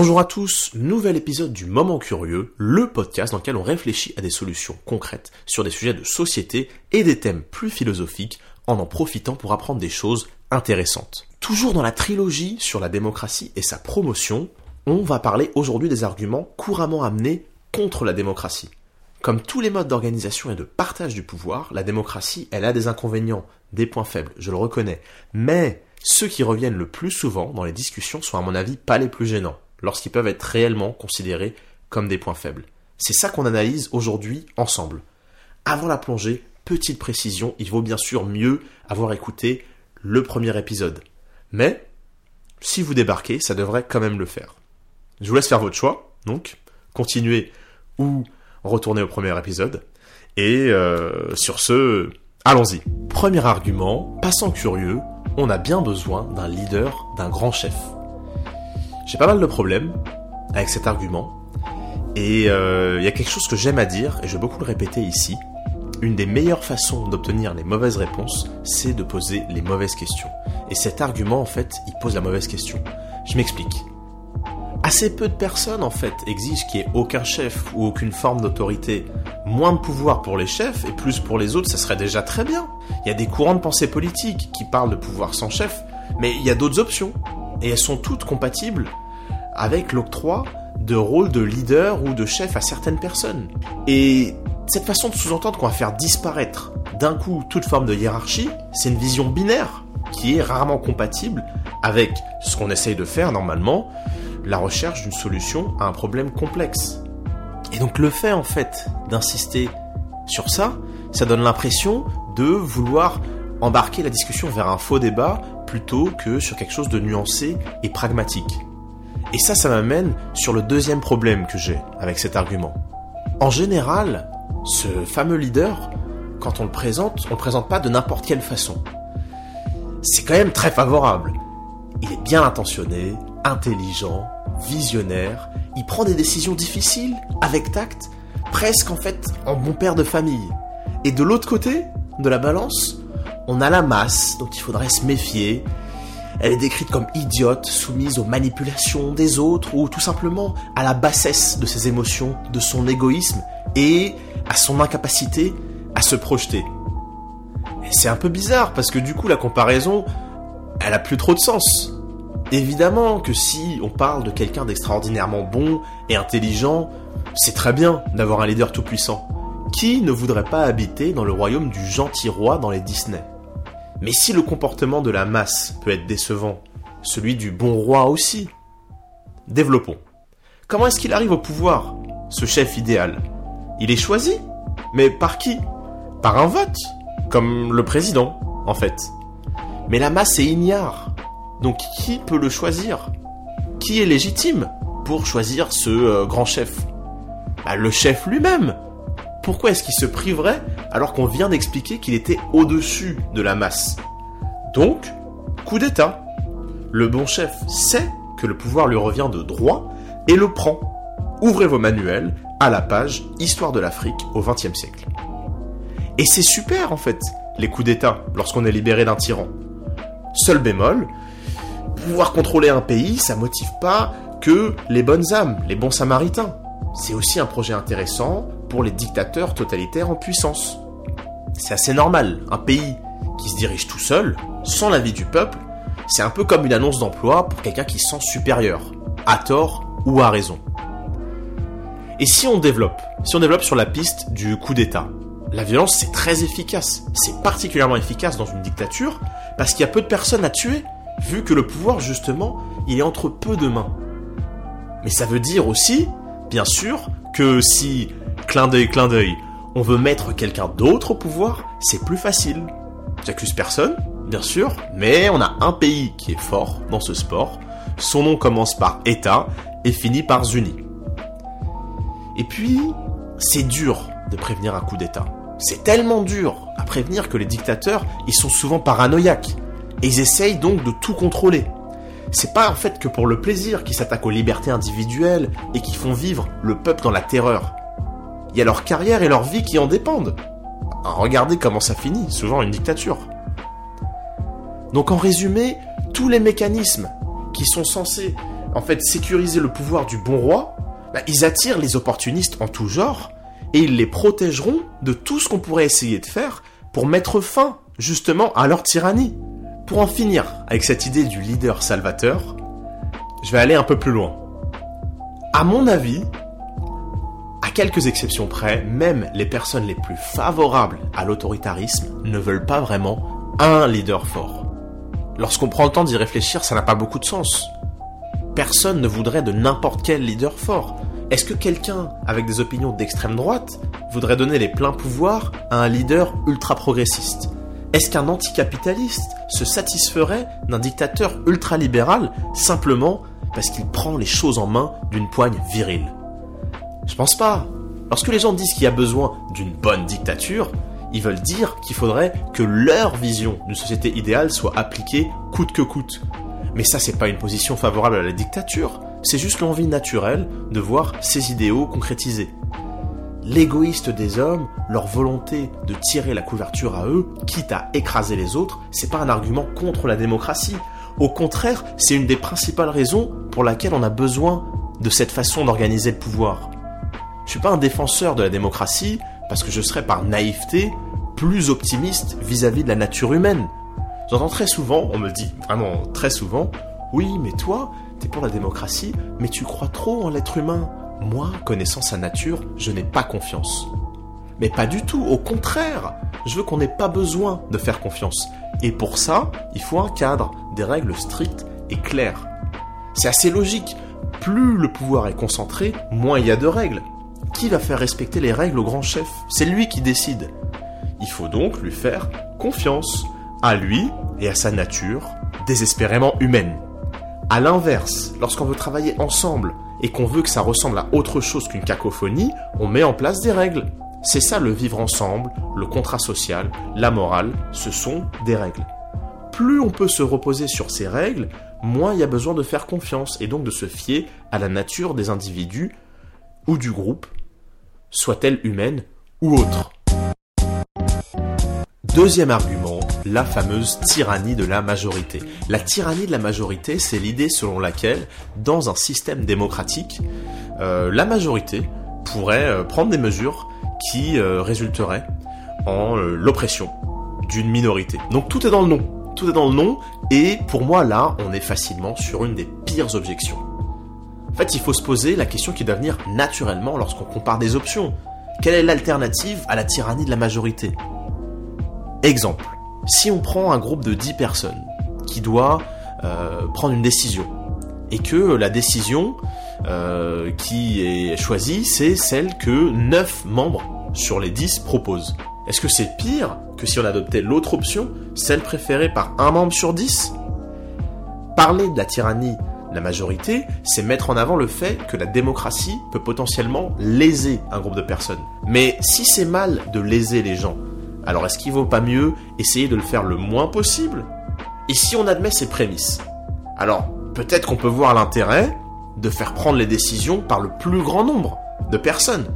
Bonjour à tous, nouvel épisode du Moment Curieux, le podcast dans lequel on réfléchit à des solutions concrètes sur des sujets de société et des thèmes plus philosophiques en en profitant pour apprendre des choses intéressantes. Toujours dans la trilogie sur la démocratie et sa promotion, on va parler aujourd'hui des arguments couramment amenés contre la démocratie. Comme tous les modes d'organisation et de partage du pouvoir, la démocratie, elle a des inconvénients, des points faibles, je le reconnais. Mais ceux qui reviennent le plus souvent dans les discussions sont à mon avis pas les plus gênants, lorsqu'ils peuvent être réellement considérés comme des points faibles. C'est ça qu'on analyse aujourd'hui ensemble. Avant la plongée, petite précision, il vaut bien sûr mieux avoir écouté le premier épisode. Mais, si vous débarquez, ça devrait quand même le faire. Je vous laisse faire votre choix, donc, continuez ou retournez au premier épisode. Et euh, sur ce, allons-y. Premier argument, passant curieux, on a bien besoin d'un leader, d'un grand chef. J'ai pas mal de problèmes avec cet argument. Et euh, il y a quelque chose que j'aime à dire, et je vais beaucoup le répéter ici. Une des meilleures façons d'obtenir les mauvaises réponses, c'est de poser les mauvaises questions. Et cet argument, en fait, il pose la mauvaise question. Je m'explique. Assez peu de personnes, en fait, exigent qu'il n'y ait aucun chef ou aucune forme d'autorité. Moins de pouvoir pour les chefs et plus pour les autres, ça serait déjà très bien. Il y a des courants de pensée politique qui parlent de pouvoir sans chef, mais il y a d'autres options. Et elles sont toutes compatibles avec l'octroi de rôle de leader ou de chef à certaines personnes. Et cette façon de sous-entendre qu'on va faire disparaître d'un coup toute forme de hiérarchie, c'est une vision binaire qui est rarement compatible avec ce qu'on essaye de faire normalement, la recherche d'une solution à un problème complexe. Et donc le fait en fait d'insister sur ça, ça donne l'impression de vouloir embarquer la discussion vers un faux débat plutôt que sur quelque chose de nuancé et pragmatique. Et ça, ça m'amène sur le deuxième problème que j'ai avec cet argument. En général, ce fameux leader, quand on le présente, on le présente pas de n'importe quelle façon. C'est quand même très favorable. Il est bien intentionné, intelligent, visionnaire, il prend des décisions difficiles, avec tact, presque en fait en bon père de famille. Et de l'autre côté de la balance, on a la masse dont il faudrait se méfier. Elle est décrite comme idiote, soumise aux manipulations des autres ou tout simplement à la bassesse de ses émotions, de son égoïsme et à son incapacité à se projeter. Et c'est un peu bizarre parce que du coup la comparaison, elle a plus trop de sens. Évidemment que si on parle de quelqu'un d'extraordinairement bon et intelligent, c'est très bien d'avoir un leader tout puissant. Qui ne voudrait pas habiter dans le royaume du gentil roi dans les Disney? Mais si le comportement de la masse peut être décevant, celui du bon roi aussi. Développons. Comment est-ce qu'il arrive au pouvoir, ce chef idéal? Il est choisi? Mais par qui? Par un vote Comme le président, en fait. Mais la masse est ignare. Donc qui peut le choisir? Qui est légitime pour choisir ce euh, grand chef? Bah, Le chef lui-même. Pourquoi est-ce qu'il se priverait alors qu'on vient d'expliquer qu'il était au-dessus de la masse? Donc, coup d'État. Le bon chef sait que le pouvoir lui revient de droit et le prend. Ouvrez vos manuels à la page Histoire de l'Afrique au XXe siècle. Et c'est super en fait, les coups d'État, lorsqu'on est libéré d'un tyran. Seul bémol, pouvoir contrôler un pays, ça motive pas que les bonnes âmes, les bons samaritains. C'est aussi un projet intéressant pour les dictateurs totalitaires en puissance. C'est assez normal, un pays qui se dirige tout seul, sans l'avis du peuple, c'est un peu comme une annonce d'emploi pour quelqu'un qui se sent supérieur, à tort ou à raison. Et si on développe, si on développe sur la piste du coup d'État, la violence c'est très efficace, c'est particulièrement efficace dans une dictature parce qu'il y a peu de personnes à tuer vu que le pouvoir, justement, il est entre peu de mains. Mais ça veut dire aussi, bien sûr, que si, clin d'œil, clin d'œil, on veut mettre quelqu'un d'autre au pouvoir, c'est plus facile. J'accuse personne, bien sûr, mais on a un pays qui est fort dans ce sport. Son nom commence par État et finit par Zuni. Et puis, c'est dur de prévenir un coup d'État. C'est tellement dur à prévenir que les dictateurs, ils sont souvent paranoïaques. Et ils essayent donc de tout contrôler. C'est pas en fait que pour le plaisir qu'ils s'attaquent aux libertés individuelles et qui font vivre le peuple dans la terreur. Il y a leur carrière et leur vie qui en dépendent. Regardez comment ça finit, souvent une dictature. Donc en résumé, tous les mécanismes qui sont censés en fait sécuriser le pouvoir du bon roi, bah, ils attirent les opportunistes en tout genre et ils les protégeront de tout ce qu'on pourrait essayer de faire pour mettre fin justement à leur tyrannie. Pour en finir avec cette idée du leader salvateur, je vais aller un peu plus loin. À mon avis, à quelques exceptions près, même les personnes les plus favorables à l'autoritarisme ne veulent pas vraiment un leader fort. Lorsqu'on prend le temps d'y réfléchir, ça n'a pas beaucoup de sens. Personne ne voudrait de n'importe quel leader fort. Est-ce que quelqu'un avec des opinions d'extrême droite voudrait donner les pleins pouvoirs à un leader ultra progressiste Est-ce qu'un anticapitaliste se satisferait d'un dictateur ultralibéral simplement parce qu'il prend les choses en main d'une poigne virile? Je pense pas. Lorsque les gens disent qu'il y a besoin d'une bonne dictature, ils veulent dire qu'il faudrait que leur vision d'une société idéale soit appliquée coûte que coûte. Mais ça, c'est pas une position favorable à la dictature c'est juste l'envie naturelle de voir ces idéaux concrétisés. L'égoïste des hommes, leur volonté de tirer la couverture à eux, quitte à écraser les autres, c'est pas un argument contre la démocratie. Au contraire, c'est une des principales raisons pour laquelle on a besoin de cette façon d'organiser le pouvoir. Je suis pas un défenseur de la démocratie parce que je serais par naïveté plus optimiste vis-à-vis -vis de la nature humaine. J'entends très souvent, on me dit vraiment très souvent, oui, mais toi, t'es pour la démocratie, mais tu crois trop en l'être humain. Moi, connaissant sa nature, je n'ai pas confiance. Mais pas du tout, au contraire, je veux qu'on n'ait pas besoin de faire confiance. Et pour ça, il faut un cadre, des règles strictes et claires. C'est assez logique. Plus le pouvoir est concentré, moins il y a de règles. Qui va faire respecter les règles au grand chef? C'est lui qui décide. Il faut donc lui faire confiance, à lui et à sa nature, désespérément humaine. À l'inverse, lorsqu'on veut travailler ensemble et qu'on veut que ça ressemble à autre chose qu'une cacophonie, on met en place des règles. C'est ça le vivre ensemble, le contrat social, la morale, ce sont des règles. Plus on peut se reposer sur ces règles, moins il y a besoin de faire confiance et donc de se fier à la nature des individus ou du groupe, soit-elle humaine ou autre. Deuxième argument, la fameuse tyrannie de la majorité. La tyrannie de la majorité, c'est l'idée selon laquelle, dans un système démocratique, euh, la majorité pourrait euh, prendre des mesures qui euh, résulteraient en l'oppression d'une minorité. Donc tout est dans le nom. Tout est dans le nom, et pour moi là, on est facilement sur une des pires objections. Fait, il faut se poser la question qui doit venir naturellement lorsqu'on compare des options. Quelle est l'alternative à la tyrannie de la majorité? Exemple, si on prend un groupe de 10 personnes qui doit euh, prendre une décision, et que la décision euh, qui est choisie, c'est celle que 9 membres sur les 10 proposent. Est-ce que c'est pire que si on adoptait l'autre option, celle préférée par un membre sur 10 Parler de la tyrannie la majorité, c'est mettre en avant le fait que la démocratie peut potentiellement léser un groupe de personnes. Mais si c'est mal de léser les gens, alors est-ce qu'il vaut pas mieux essayer de le faire le moins possible? Et si on admet ces prémices? Alors peut-être qu'on peut voir l'intérêt de faire prendre les décisions par le plus grand nombre de personnes.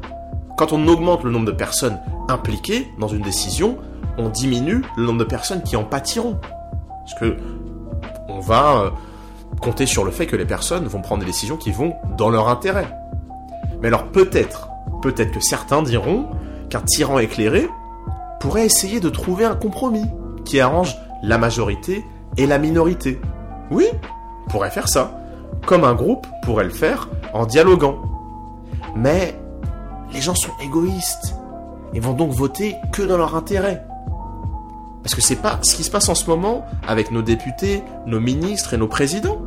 Quand on augmente le nombre de personnes impliquées dans une décision, on diminue le nombre de personnes qui en pâtiront. Parce que on va euh, compter sur le fait que les personnes vont prendre des décisions qui vont dans leur intérêt. Mais alors peut-être, peut-être que certains diront qu'un tyran éclairé pourrait essayer de trouver un compromis qui arrange la majorité et la minorité. Oui, pourrait faire ça, comme un groupe pourrait le faire en dialoguant. Mais les gens sont égoïstes et vont donc voter que dans leur intérêt. Parce que c'est pas ce qui se passe en ce moment avec nos députés, nos ministres et nos présidents.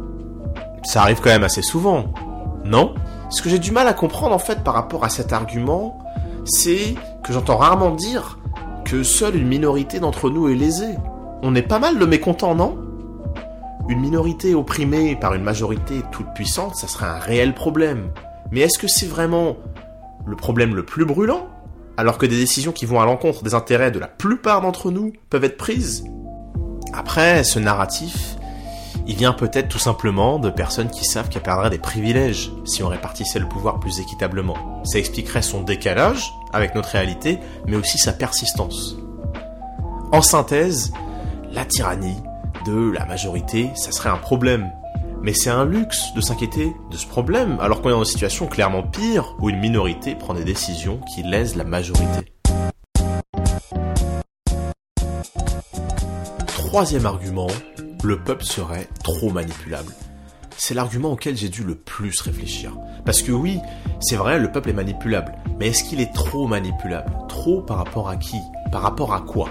Ça arrive quand même assez souvent, non? Ce que j'ai du mal à comprendre en fait par rapport à cet argument, c'est que j'entends rarement dire que seule une minorité d'entre nous est lésée. On est pas mal de mécontents, non? Une minorité opprimée par une majorité toute puissante, ça serait un réel problème. Mais est-ce que c'est vraiment le problème le plus brûlant? Alors que des décisions qui vont à l'encontre des intérêts de la plupart d'entre nous peuvent être prises? Après, ce narratif, il vient peut-être tout simplement de personnes qui savent qu'elles perdraient des privilèges si on répartissait le pouvoir plus équitablement. Ça expliquerait son décalage avec notre réalité, mais aussi sa persistance. En synthèse, la tyrannie de la majorité, ça serait un problème. Mais c'est un luxe de s'inquiéter de ce problème, alors qu'on est dans une situation clairement pire, où une minorité prend des décisions qui lèsent la majorité. Troisième argument, le peuple serait trop manipulable. C'est l'argument auquel j'ai dû le plus réfléchir. Parce que oui, c'est vrai, le peuple est manipulable. Mais est-ce qu'il est trop manipulable? Trop par rapport à qui? Par rapport à quoi?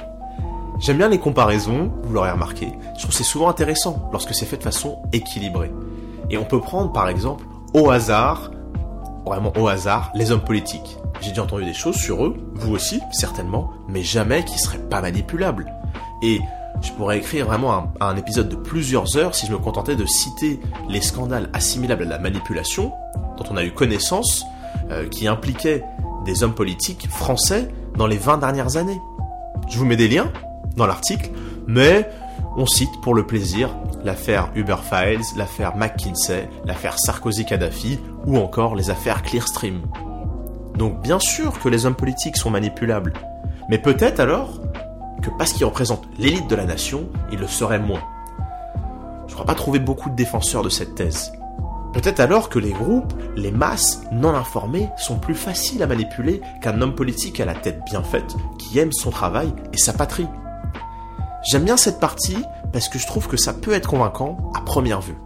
J'aime bien les comparaisons, vous l'aurez remarqué. Je trouve c'est souvent intéressant lorsque c'est fait de façon équilibrée. Et on peut prendre par exemple au hasard, vraiment au hasard, les hommes politiques. J'ai déjà entendu des choses sur eux, vous aussi, certainement, mais jamais qui seraient pas manipulables. Et je pourrais écrire vraiment un, épisode de plusieurs heures si je me contentais de citer les scandales assimilables à la manipulation dont on a eu connaissance, euh, qui impliquaient des hommes politiques français dans les 20 dernières années. Je vous mets des liens dans l'article, mais on cite pour le plaisir l'affaire Uber Files, l'affaire McKinsey, l'affaire Sarkozy-Kadhafi ou encore les affaires Clearstream. Donc bien sûr que les hommes politiques sont manipulables, mais peut-être alors que parce qu'ils représentent l'élite de la nation, ils le seraient moins. Je ne crois pas trouver beaucoup de défenseurs de cette thèse. Peut-être alors que les groupes, les masses non informées sont plus faciles à manipuler qu'un homme politique à la tête bien faite qui aime son travail et sa patrie. J'aime bien cette partie parce que je trouve que ça peut être convaincant à première vue.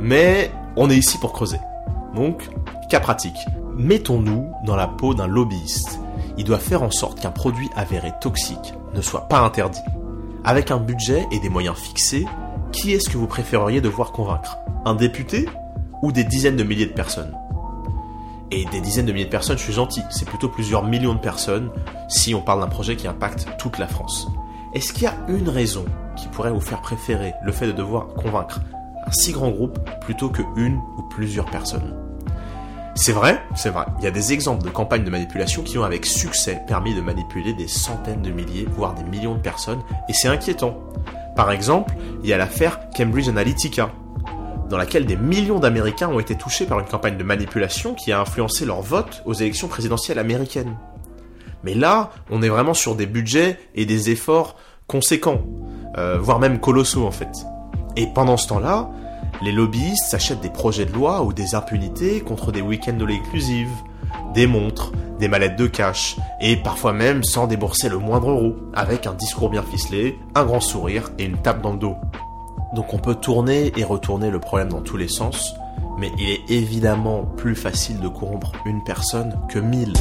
Mais on est ici pour creuser. Donc, cas pratique. Mettons-nous dans la peau d'un lobbyiste. Il doit faire en sorte qu'un produit avéré toxique ne soit pas interdit. Avec un budget et des moyens fixés, qui est-ce que vous préféreriez devoir convaincre? Un député ou des dizaines de milliers de personnes? Et des dizaines de milliers de personnes, je suis gentil, c'est plutôt plusieurs millions de personnes si on parle d'un projet qui impacte toute la France. Est-ce qu'il y a une raison qui pourrait vous faire préférer le fait de devoir convaincre un si grand groupe plutôt que une ou plusieurs personnes? C'est vrai, c'est vrai. Il y a des exemples de campagnes de manipulation qui ont avec succès permis de manipuler des centaines de milliers, voire des millions de personnes, et c'est inquiétant. Par exemple, il y a l'affaire Cambridge Analytica, dans laquelle des millions d'Américains ont été touchés par une campagne de manipulation qui a influencé leur vote aux élections présidentielles américaines. Mais là, on est vraiment sur des budgets et des efforts conséquents, euh, voire même colossaux en fait. Et pendant ce temps-là, les lobbyistes s'achètent des projets de loi ou des impunités contre des week-ends de inclusive, des montres, des mallettes de cash, et parfois même sans débourser le moindre euro, avec un discours bien ficelé, un grand sourire et une tape dans le dos. Donc on peut tourner et retourner le problème dans tous les sens, mais il est évidemment plus facile de corrompre une personne que mille.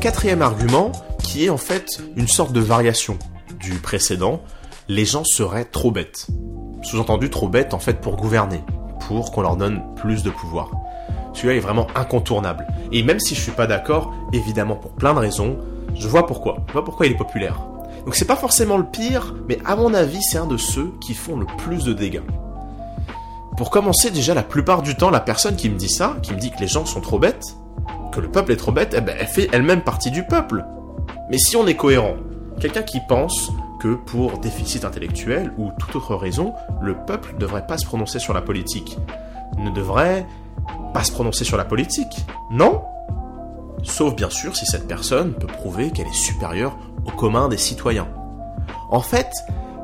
Quatrième argument, qui est en fait une sorte de variation du précédent, les gens seraient trop bêtes. Sous-entendu trop bêtes en fait pour gouverner, pour qu'on leur donne plus de pouvoir. Celui-là est vraiment incontournable. Et même si je suis pas d'accord, évidemment pour plein de raisons, je vois pourquoi. Je vois pourquoi il est populaire. Donc c'est pas forcément le pire, mais à mon avis c'est un de ceux qui font le plus de dégâts. Pour commencer déjà la plupart du temps la personne qui me dit ça, qui me dit que les gens sont trop bêtes, que le peuple est trop bête, eh ben, elle fait elle-même partie du peuple. Mais si on est cohérent, quelqu'un qui pense que pour déficit intellectuel ou toute autre raison, le peuple ne devrait pas se prononcer sur la politique, ne devrait pas se prononcer sur la politique, non. Sauf bien sûr si cette personne peut prouver qu'elle est supérieure au commun des citoyens. En fait,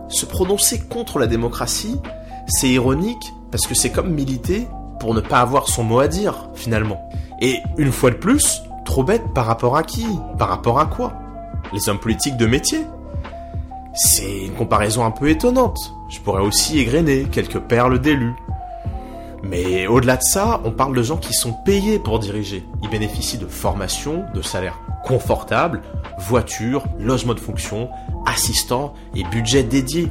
se prononcer contre la démocratie, c'est ironique parce que c'est comme militer pour ne pas avoir son mot à dire, finalement. Et une fois de plus, trop bête par rapport à qui? Par rapport à quoi? Les hommes politiques de métier C'est une comparaison un peu étonnante. Je pourrais aussi égrener quelques perles d'élus. Mais au-delà de ça, on parle de gens qui sont payés pour diriger. Ils bénéficient de formation, de salaires confortables, voitures, logement de fonction, assistants et budget dédiés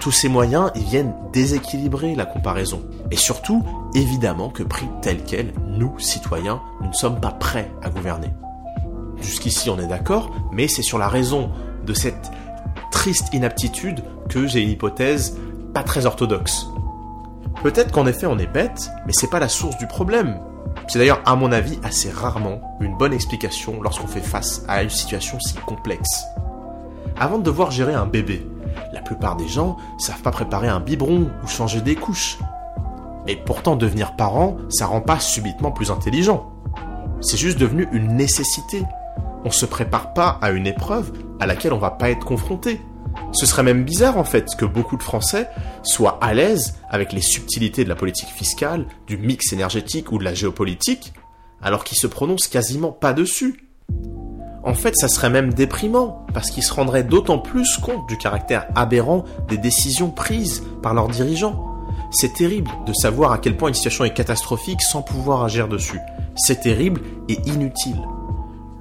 tous ces moyens, ils viennent déséquilibrer la comparaison. Et surtout, évidemment que pris tel quel, nous, citoyens, nous ne sommes pas prêts à gouverner. Jusqu'ici, on est d'accord, mais c'est sur la raison de cette triste inaptitude que j'ai une hypothèse pas très orthodoxe. Peut-être qu'en effet on est bête, mais c'est pas la source du problème. C'est d'ailleurs, à mon avis, assez rarement une bonne explication lorsqu'on fait face à une situation si complexe. Avant de devoir gérer un bébé, la plupart des gens savent pas préparer un biberon ou changer des couches. Et pourtant devenir parent, ça rend pas subitement plus intelligent. C'est juste devenu une nécessité. On se prépare pas à une épreuve à laquelle on va pas être confronté. Ce serait même bizarre en fait que beaucoup de Français soient à l'aise avec les subtilités de la politique fiscale, du mix énergétique ou de la géopolitique, alors qu'ils se prononcent quasiment pas dessus. En fait, ça serait même déprimant, parce qu'ils se rendraient d'autant plus compte du caractère aberrant des décisions prises par leurs dirigeants. C'est terrible de savoir à quel point une situation est catastrophique sans pouvoir agir dessus. C'est terrible et inutile.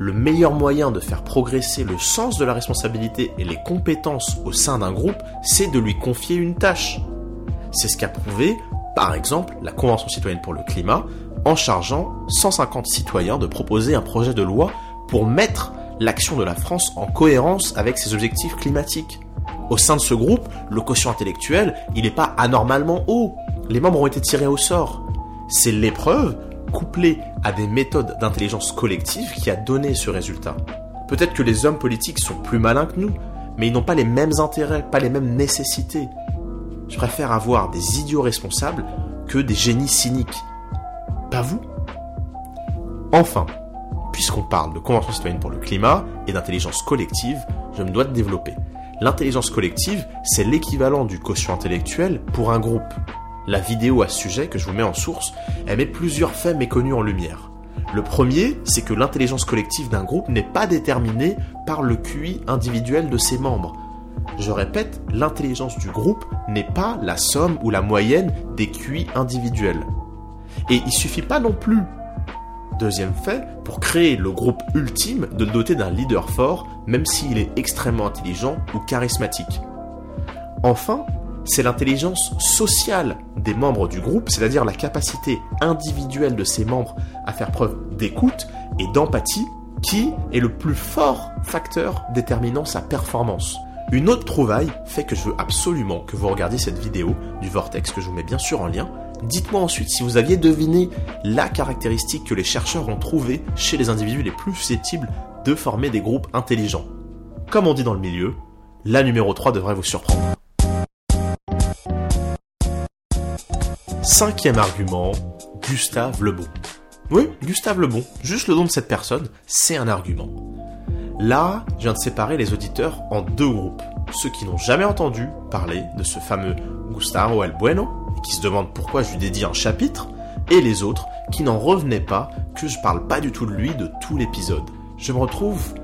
Le meilleur moyen de faire progresser le sens de la responsabilité et les compétences au sein d'un groupe, c'est de lui confier une tâche. C'est ce qu'a prouvé, par exemple, la Convention citoyenne pour le climat, en chargeant 150 citoyens de proposer un projet de loi pour mettre l'action de la France en cohérence avec ses objectifs climatiques. Au sein de ce groupe, le quotient intellectuel, il n'est pas anormalement haut. Les membres ont été tirés au sort. C'est l'épreuve, couplée à des méthodes d'intelligence collective, qui a donné ce résultat. Peut-être que les hommes politiques sont plus malins que nous, mais ils n'ont pas les mêmes intérêts, pas les mêmes nécessités. Je préfère avoir des idiots responsables que des génies cyniques. Pas vous? Enfin, puisqu'on parle de Convention citoyenne pour le climat et d'intelligence collective, je me dois de développer. L'intelligence collective, c'est l'équivalent du quotient intellectuel pour un groupe. La vidéo à ce sujet que je vous mets en source, elle met plusieurs faits méconnus en lumière. Le premier, c'est que l'intelligence collective d'un groupe n'est pas déterminée par le QI individuel de ses membres. Je répète, l'intelligence du groupe n'est pas la somme ou la moyenne des QI individuels. Et il suffit pas non plus Deuxième fait, pour créer le groupe ultime, de le doter d'un leader fort, même s'il est extrêmement intelligent ou charismatique. Enfin, c'est l'intelligence sociale des membres du groupe, c'est-à-dire la capacité individuelle de ces membres à faire preuve d'écoute et d'empathie, qui est le plus fort facteur déterminant sa performance. Une autre trouvaille fait que je veux absolument que vous regardiez cette vidéo du Vortex que je vous mets bien sûr en lien, Dites-moi ensuite si vous aviez deviné la caractéristique que les chercheurs ont trouvée chez les individus les plus susceptibles de former des groupes intelligents. Comme on dit dans le milieu, la numéro 3 devrait vous surprendre. Cinquième argument, Gustave Lebon. Oui, Gustave Lebon, juste le nom de cette personne, c'est un argument. Là, je viens de séparer les auditeurs en deux groupes. Ceux qui n'ont jamais entendu parler de ce fameux Gustavo El Bueno, qui se demandent pourquoi je lui dédie un chapitre, et les autres qui n'en revenaient pas que je parle pas du tout de lui de tout l'épisode. Je me retrouve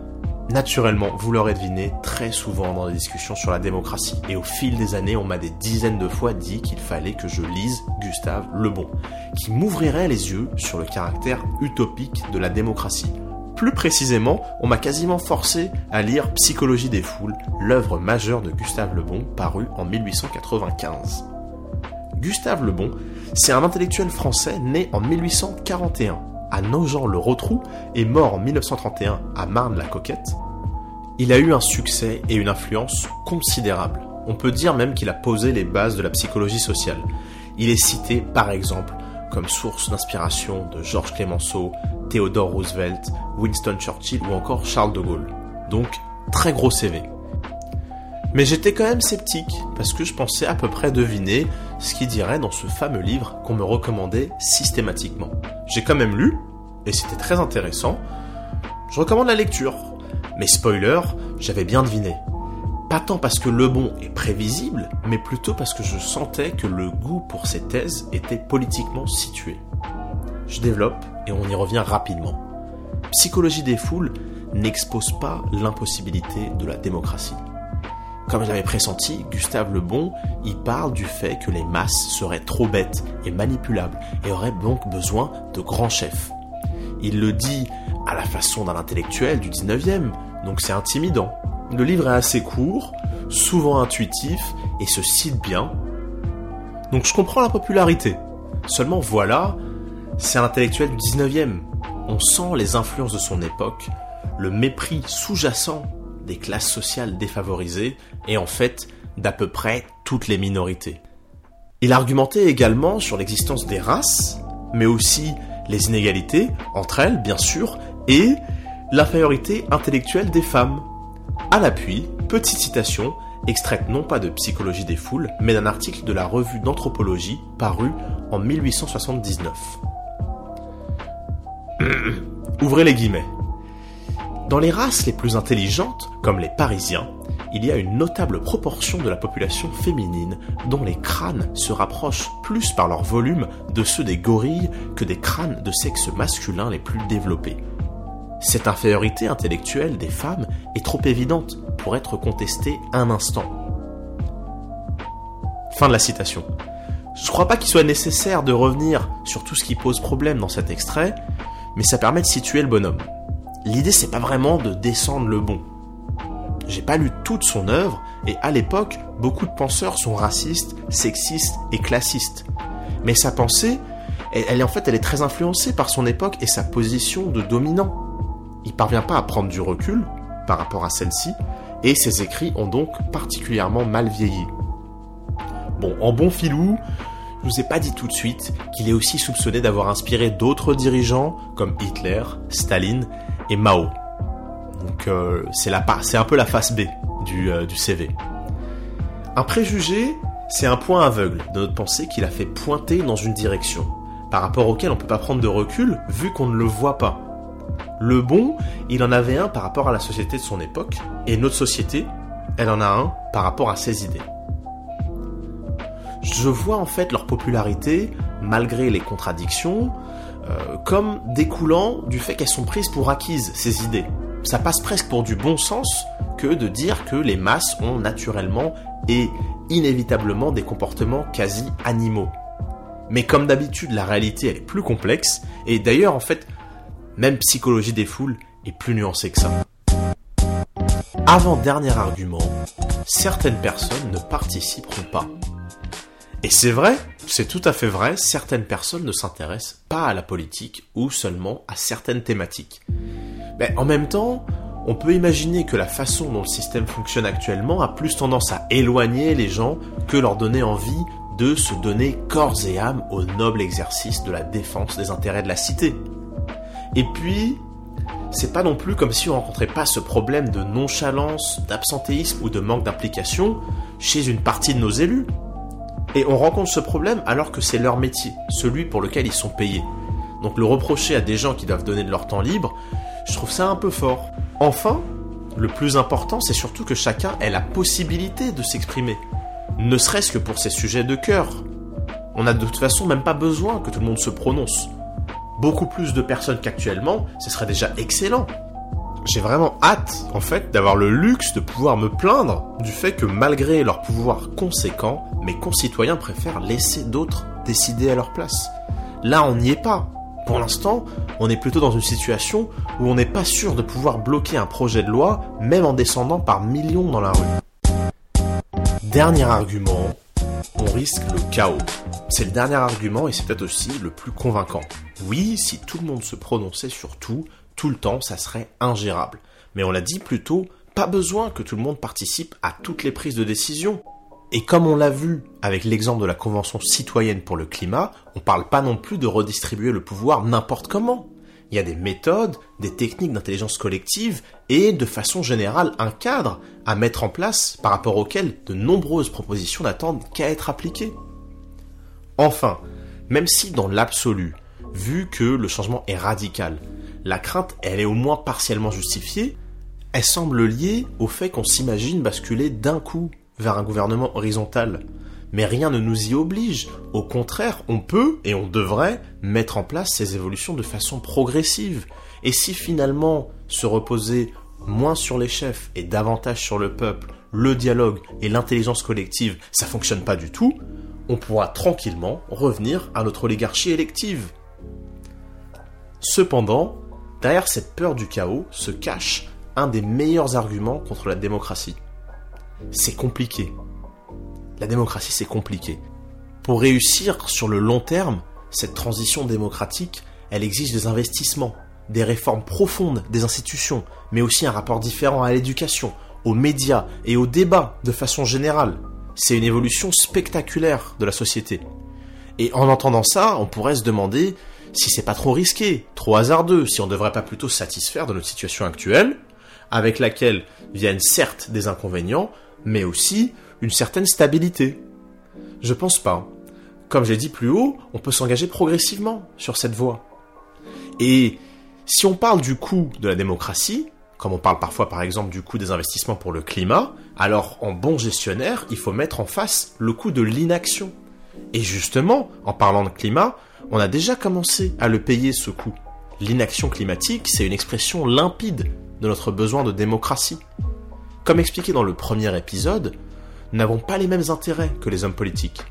naturellement, vous l'aurez deviné, très souvent dans des discussions sur la démocratie. Et au fil des années, on m'a des dizaines de fois dit qu'il fallait que je lise Gustave Le Bon, qui m'ouvrirait les yeux sur le caractère utopique de la démocratie. Plus précisément, on m'a quasiment forcé à lire Psychologie des foules, l'œuvre majeure de Gustave Le Bon, parue en 1895. Gustave Le Bon, c'est un intellectuel français né en 1841 à Nogent-le-Rotrou et mort en 1931 à Marne-la-Coquette. Il a eu un succès et une influence considérables. On peut dire même qu'il a posé les bases de la psychologie sociale. Il est cité par exemple comme source d'inspiration de Georges Clemenceau, Theodore Roosevelt, Winston Churchill ou encore Charles de Gaulle. Donc, très gros CV. Mais j'étais quand même sceptique, parce que je pensais à peu près deviner ce qu'il dirait dans ce fameux livre qu'on me recommandait systématiquement. J'ai quand même lu, et c'était très intéressant. Je recommande la lecture. Mais spoiler, j'avais bien deviné. Pas tant parce que le bon est prévisible, mais plutôt parce que je sentais que le goût pour ces thèses était politiquement situé. Je développe et on y revient rapidement. Psychologie des foules n'expose pas l'impossibilité de la démocratie. Comme je l'avais pressenti, Gustave Le Bon y parle du fait que les masses seraient trop bêtes et manipulables et auraient donc besoin de grands chefs. Il le dit à la façon d'un intellectuel du 19e, donc c'est intimidant. Le livre est assez court, souvent intuitif et se cite bien. Donc je comprends la popularité. Seulement voilà, c'est un intellectuel du 19e. On sent les influences de son époque, le mépris sous-jacent des classes sociales défavorisées et en fait d'à peu près toutes les minorités. Il argumentait également sur l'existence des races, mais aussi les inégalités entre elles, bien sûr, et l'infériorité intellectuelle des femmes. À l'appui, petite citation, extraite non pas de Psychologie des foules, mais d'un article de la revue d'anthropologie paru en 1879. Ouvrez les guillemets. Dans les races les plus intelligentes, comme les Parisiens, il y a une notable proportion de la population féminine dont les crânes se rapprochent plus par leur volume de ceux des gorilles que des crânes de sexe masculin les plus développés. Cette infériorité intellectuelle des femmes est trop évidente pour être contestée un instant. Fin de la citation. Je crois pas qu'il soit nécessaire de revenir sur tout ce qui pose problème dans cet extrait, mais ça permet de situer le bonhomme. L'idée c'est pas vraiment de descendre le bon. J'ai pas lu toute son œuvre, et à l'époque, beaucoup de penseurs sont racistes, sexistes et classistes. Mais sa pensée, elle, est en fait, elle est très influencée par son époque et sa position de dominant. Il parvient pas à prendre du recul par rapport à celle-ci, et ses écrits ont donc particulièrement mal vieilli. Bon, en bon filou, je vous ai pas dit tout de suite qu'il est aussi soupçonné d'avoir inspiré d'autres dirigeants comme Hitler, Staline et Mao. Donc euh, c'est un peu la face B du, euh, du CV. Un préjugé, c'est un point aveugle de notre pensée qui l'a fait pointer dans une direction, par rapport auquel on ne peut pas prendre de recul vu qu'on ne le voit pas. Le bon, il en avait un par rapport à la société de son époque, et notre société, elle en a un par rapport à ses idées je vois en fait leur popularité, malgré les contradictions, euh, comme découlant du fait qu'elles sont prises pour acquises, ces idées. Ça passe presque pour du bon sens que de dire que les masses ont naturellement et inévitablement des comportements quasi animaux. Mais comme d'habitude, la réalité elle est plus complexe, et d'ailleurs en fait, même psychologie des foules est plus nuancée que ça. Avant-dernier argument, certaines personnes ne participeront pas. Et c'est vrai, c'est tout à fait vrai, certaines personnes ne s'intéressent pas à la politique ou seulement à certaines thématiques. Mais en même temps, on peut imaginer que la façon dont le système fonctionne actuellement a plus tendance à éloigner les gens que leur donner envie de se donner corps et âme au noble exercice de la défense des intérêts de la cité. Et puis, c'est pas non plus comme si on rencontrait pas ce problème de nonchalance, d'absentéisme ou de manque d'implication chez une partie de nos élus. Et on rencontre ce problème alors que c'est leur métier, celui pour lequel ils sont payés. Donc le reprocher à des gens qui doivent donner de leur temps libre, je trouve ça un peu fort. Enfin, le plus important, c'est surtout que chacun ait la possibilité de s'exprimer. Ne serait-ce que pour ses sujets de cœur. On n'a de toute façon même pas besoin que tout le monde se prononce. Beaucoup plus de personnes qu'actuellement, ce serait déjà excellent j'ai vraiment hâte, en fait, d'avoir le luxe de pouvoir me plaindre du fait que malgré leur pouvoir conséquent, mes concitoyens préfèrent laisser d'autres décider à leur place. Là, on n'y est pas. Pour l'instant, on est plutôt dans une situation où on n'est pas sûr de pouvoir bloquer un projet de loi, même en descendant par millions dans la rue. Dernier argument, on risque le chaos. C'est le dernier argument et c'est peut-être aussi le plus convaincant. Oui, si tout le monde se prononçait sur tout, tout le temps, ça serait ingérable. Mais on l'a dit plus tôt, pas besoin que tout le monde participe à toutes les prises de décision. Et comme on l'a vu avec l'exemple de la Convention citoyenne pour le climat, on parle pas non plus de redistribuer le pouvoir n'importe comment. Il y a des méthodes, des techniques d'intelligence collective et de façon générale un cadre à mettre en place par rapport auquel de nombreuses propositions n'attendent qu'à être appliquées. Enfin, même si dans l'absolu, vu que le changement est radical, la crainte, elle est au moins partiellement justifiée, elle semble liée au fait qu'on s'imagine basculer d'un coup vers un gouvernement horizontal. Mais rien ne nous y oblige. Au contraire, on peut et on devrait mettre en place ces évolutions de façon progressive. Et si finalement se reposer moins sur les chefs et davantage sur le peuple, le dialogue et l'intelligence collective, ça fonctionne pas du tout, on pourra tranquillement revenir à notre oligarchie élective. Cependant, Derrière cette peur du chaos se cache un des meilleurs arguments contre la démocratie. C'est compliqué. La démocratie, c'est compliqué. Pour réussir sur le long terme, cette transition démocratique, elle exige des investissements, des réformes profondes des institutions, mais aussi un rapport différent à l'éducation, aux médias et au débat de façon générale. C'est une évolution spectaculaire de la société. Et en entendant ça, on pourrait se demander si c'est pas trop risqué, trop hasardeux, si on ne devrait pas plutôt satisfaire de notre situation actuelle, avec laquelle viennent certes des inconvénients, mais aussi une certaine stabilité. Je pense pas. Comme j'ai dit plus haut, on peut s'engager progressivement sur cette voie. Et si on parle du coût de la démocratie, comme on parle parfois par exemple du coût des investissements pour le climat, alors en bon gestionnaire, il faut mettre en face le coût de l'inaction. Et justement, en parlant de climat, on a déjà commencé à le payer ce coût. L'inaction climatique, c'est une expression limpide de notre besoin de démocratie. Comme expliqué dans le premier épisode, nous n'avons pas les mêmes intérêts que les hommes politiques.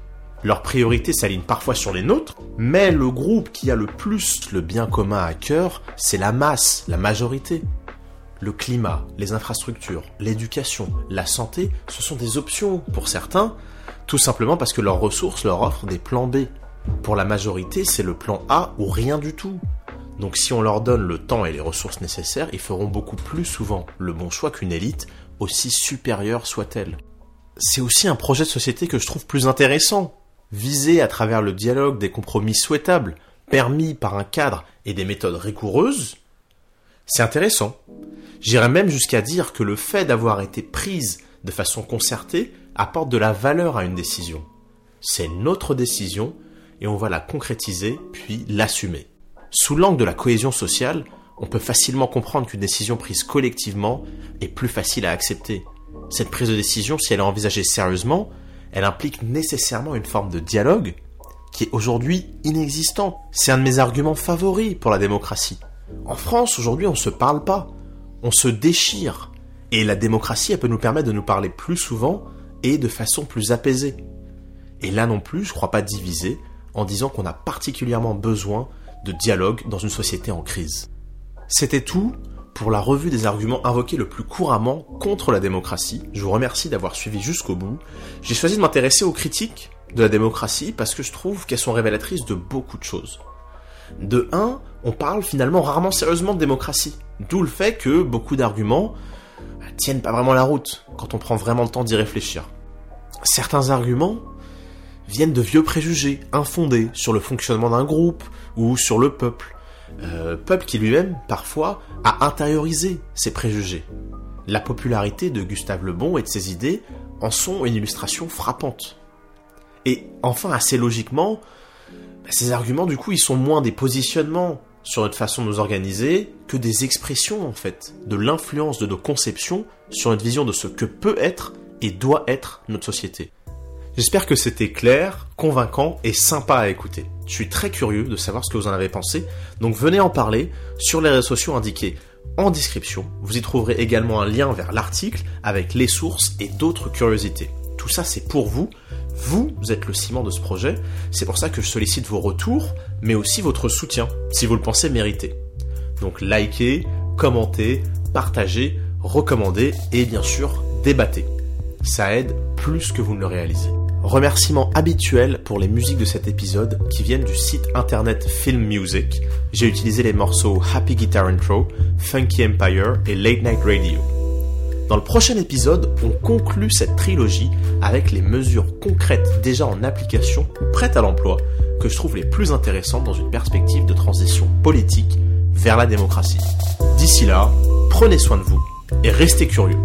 Leurs priorités s'alignent parfois sur les nôtres, mais le groupe qui a le plus le bien commun à cœur, c'est la masse, la majorité. Le climat, les infrastructures, l'éducation, la santé, ce sont des options pour certains, tout simplement parce que leurs ressources leur offrent des plans B. Pour la majorité, c'est le plan A ou rien du tout. Donc si on leur donne le temps et les ressources nécessaires, ils feront beaucoup plus souvent le bon choix qu'une élite, aussi supérieure soit-elle. C'est aussi un projet de société que je trouve plus intéressant, visé à travers le dialogue des compromis souhaitables, permis par un cadre et des méthodes rigoureuses, c'est intéressant. J'irais même jusqu'à dire que le fait d'avoir été prise de façon concertée apporte de la valeur à une décision. C'est notre décision et on va la concrétiser puis l'assumer. Sous l'angle de la cohésion sociale, on peut facilement comprendre qu'une décision prise collectivement est plus facile à accepter. Cette prise de décision, si elle est envisagée sérieusement, elle implique nécessairement une forme de dialogue qui est aujourd'hui inexistant. C'est un de mes arguments favoris pour la démocratie. En France, aujourd'hui, on ne se parle pas. On se déchire. Et la démocratie, elle peut nous permettre de nous parler plus souvent et de façon plus apaisée. Et là non plus, je crois pas diviser en disant qu'on a particulièrement besoin de dialogue dans une société en crise. C'était tout pour la revue des arguments invoqués le plus couramment contre la démocratie. Je vous remercie d'avoir suivi jusqu'au bout. J'ai choisi de m'intéresser aux critiques de la démocratie parce que je trouve qu'elles sont révélatrices de beaucoup de choses. De un, on parle finalement rarement sérieusement de démocratie. D'où le fait que beaucoup d'arguments bah, tiennent pas vraiment la route quand on prend vraiment le temps d'y réfléchir. Certains arguments viennent de vieux préjugés infondés sur le fonctionnement d'un groupe ou sur le peuple. Euh, peuple qui lui-même, parfois, a intériorisé ces préjugés. La popularité de Gustave Le Bon et de ses idées en sont une illustration frappante. Et enfin, assez logiquement, bah, ces arguments, du coup, ils sont moins des positionnements sur notre façon de nous organiser que des expressions, en fait, de l'influence de nos conceptions sur notre vision de ce que peut être et doit être notre société. J'espère que c'était clair, convaincant et sympa à écouter. Je suis très curieux de savoir ce que vous en avez pensé, donc venez en parler sur les réseaux sociaux indiqués en description. Vous y trouverez également un lien vers l'article avec les sources et d'autres curiosités. Tout ça c'est pour vous, vous, êtes le ciment de ce projet, c'est pour ça que je sollicite vos retours, mais aussi votre soutien, si vous le pensez mériter. Donc likez, commentez, partagez, recommandez et bien sûr débattez. Ça aide plus que vous ne le réalisez. Remerciements habituels pour les musiques de cet épisode qui viennent du site internet Film Music. J'ai utilisé les morceaux Happy Guitar Intro, Funky Empire et Late Night Radio. Dans le prochain épisode, on conclut cette trilogie avec les mesures concrètes déjà en application ou prêtes à l'emploi que je trouve les plus intéressantes dans une perspective de transition politique vers la démocratie. D'ici là, prenez soin de vous et restez curieux.